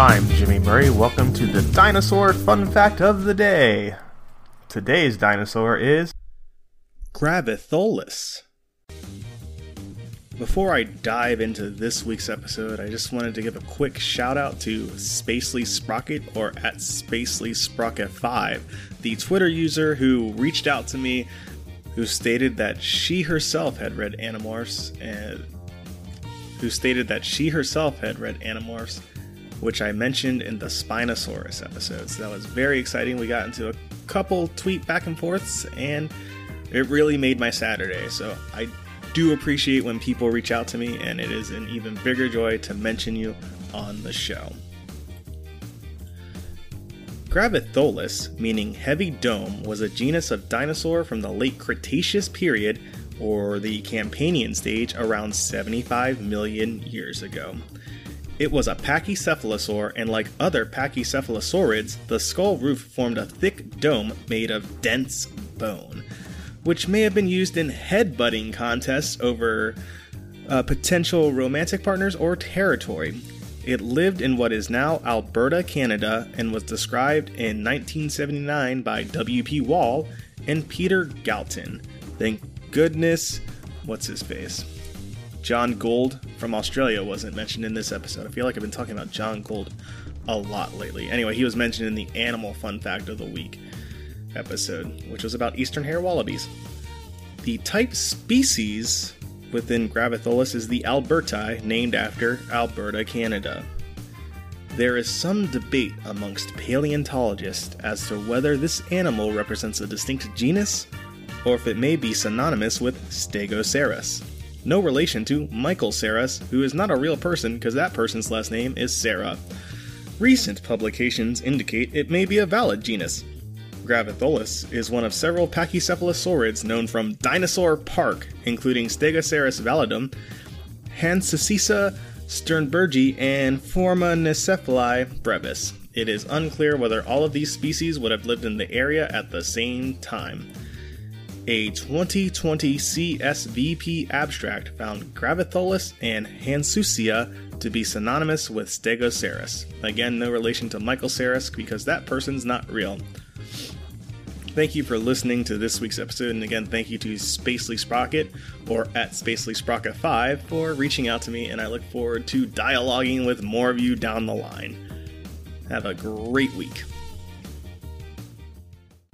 I'm Jimmy Murray. Welcome to the Dinosaur Fun Fact of the Day. Today's dinosaur is Gravitholus. Before I dive into this week's episode, I just wanted to give a quick shout out to Spacely Sprocket or at Spacely Sprocket5, the Twitter user who reached out to me who stated that she herself had read Animorphs and who stated that she herself had read Animorphs, which I mentioned in the Spinosaurus episode. So that was very exciting. We got into a couple tweet back and forths and it really made my Saturday. So I do appreciate when people reach out to me, and it is an even bigger joy to mention you on the show. Gravitholus, meaning heavy dome, was a genus of dinosaur from the late Cretaceous period, or the Campanian stage, around 75 million years ago. It was a pachycephalosaur, and like other pachycephalosaurids, the skull roof formed a thick dome made of dense bone which may have been used in headbutting contests over uh, potential romantic partners or territory. It lived in what is now Alberta, Canada, and was described in 1979 by W.P. Wall and Peter Galton. Thank goodness, what's his face? John Gould from Australia wasn't mentioned in this episode. I feel like I've been talking about John Gould a lot lately. Anyway, he was mentioned in the animal fun fact of the week episode, which was about eastern hare wallabies. The type species within Gravitholus is the albertae, named after Alberta, Canada. There is some debate amongst paleontologists as to whether this animal represents a distinct genus or if it may be synonymous with Stegoceras. No relation to Michael Saras, who is not a real person because that person's last name is Cera. Recent publications indicate it may be a valid genus, Gravitholus is one of several pachycephalosaurids known from Dinosaur Park, including Stegoceras validum, Hanssuesia sternbergi, and Forma Foraminacephale brevis. It is unclear whether all of these species would have lived in the area at the same time. A 2020 CSVP abstract found Gravitholus and Hanssuesia to be synonymous with Stegoceras. Again, no relation to Michael Saras because that person's not real. Thank you for listening to this week's episode, and again, thank you to Spacely Sprocket or at Spacely Sprocket 5 for reaching out to me, and I look forward to dialoguing with more of you down the line. Have a great week.